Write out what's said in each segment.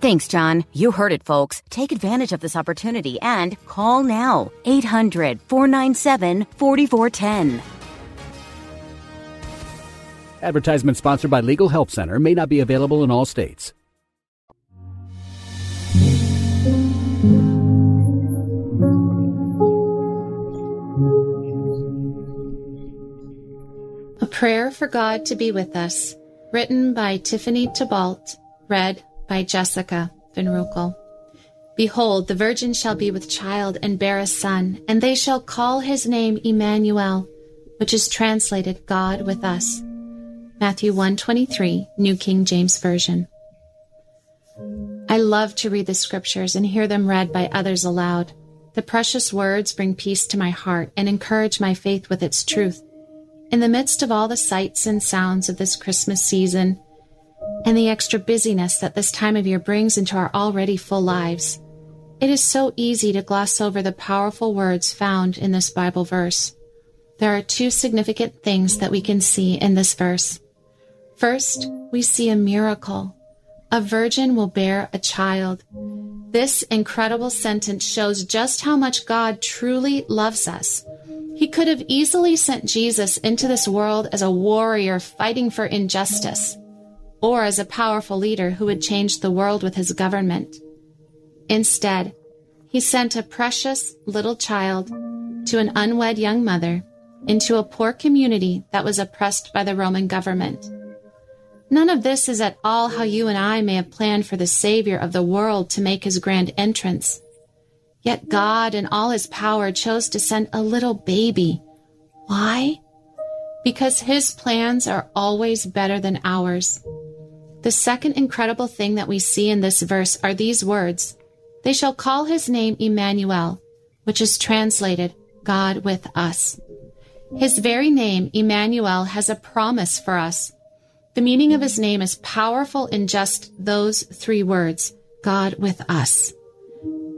Thanks, John. You heard it, folks. Take advantage of this opportunity and call now 800 497 4410. Advertisement sponsored by Legal Help Center may not be available in all states. A Prayer for God to Be With Us, written by Tiffany Thibault, read by Jessica Van Roekel. Behold, the virgin shall be with child and bear a son, and they shall call his name Emmanuel, which is translated God with us. Matthew 123, New King James Version. I love to read the scriptures and hear them read by others aloud. The precious words bring peace to my heart and encourage my faith with its truth. In the midst of all the sights and sounds of this Christmas season and the extra busyness that this time of year brings into our already full lives, it is so easy to gloss over the powerful words found in this Bible verse. There are two significant things that we can see in this verse. First, we see a miracle. A virgin will bear a child. This incredible sentence shows just how much God truly loves us he could have easily sent Jesus into this world as a warrior fighting for injustice, or as a powerful leader who would change the world with his government. Instead, he sent a precious little child to an unwed young mother into a poor community that was oppressed by the Roman government. None of this is at all how you and I may have planned for the Savior of the world to make his grand entrance. Yet God, in all his power, chose to send a little baby. Why? Because his plans are always better than ours. The second incredible thing that we see in this verse are these words They shall call his name Emmanuel, which is translated God with us. His very name, Emmanuel, has a promise for us. The meaning of his name is powerful in just those three words God with us.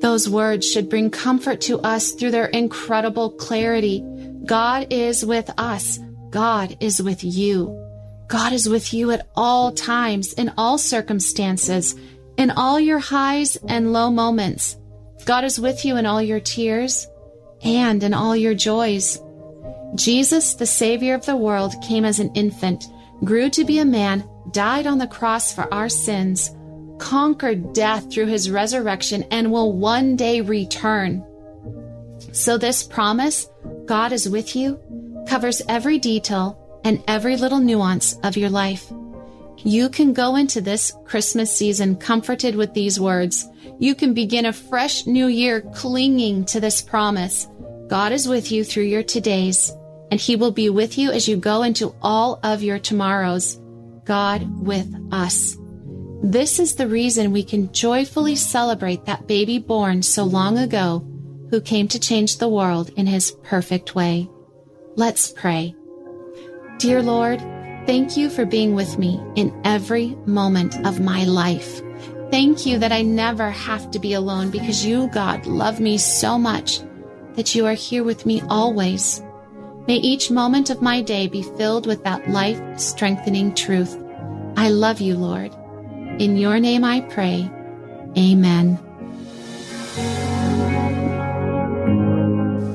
Those words should bring comfort to us through their incredible clarity. God is with us. God is with you. God is with you at all times, in all circumstances, in all your highs and low moments. God is with you in all your tears and in all your joys. Jesus, the Savior of the world, came as an infant, grew to be a man, died on the cross for our sins, conquered death through his resurrection and will one day return. So, this promise, God is with you, covers every detail and every little nuance of your life. You can go into this Christmas season comforted with these words. You can begin a fresh new year clinging to this promise. God is with you through your todays, and He will be with you as you go into all of your tomorrows. God with us. This is the reason we can joyfully celebrate that baby born so long ago who came to change the world in his perfect way. Let's pray. Dear Lord, thank you for being with me in every moment of my life. Thank you that I never have to be alone because you, God, love me so much that you are here with me always. May each moment of my day be filled with that life strengthening truth. I love you, Lord. In your name I pray. Amen.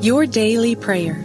Your Daily Prayer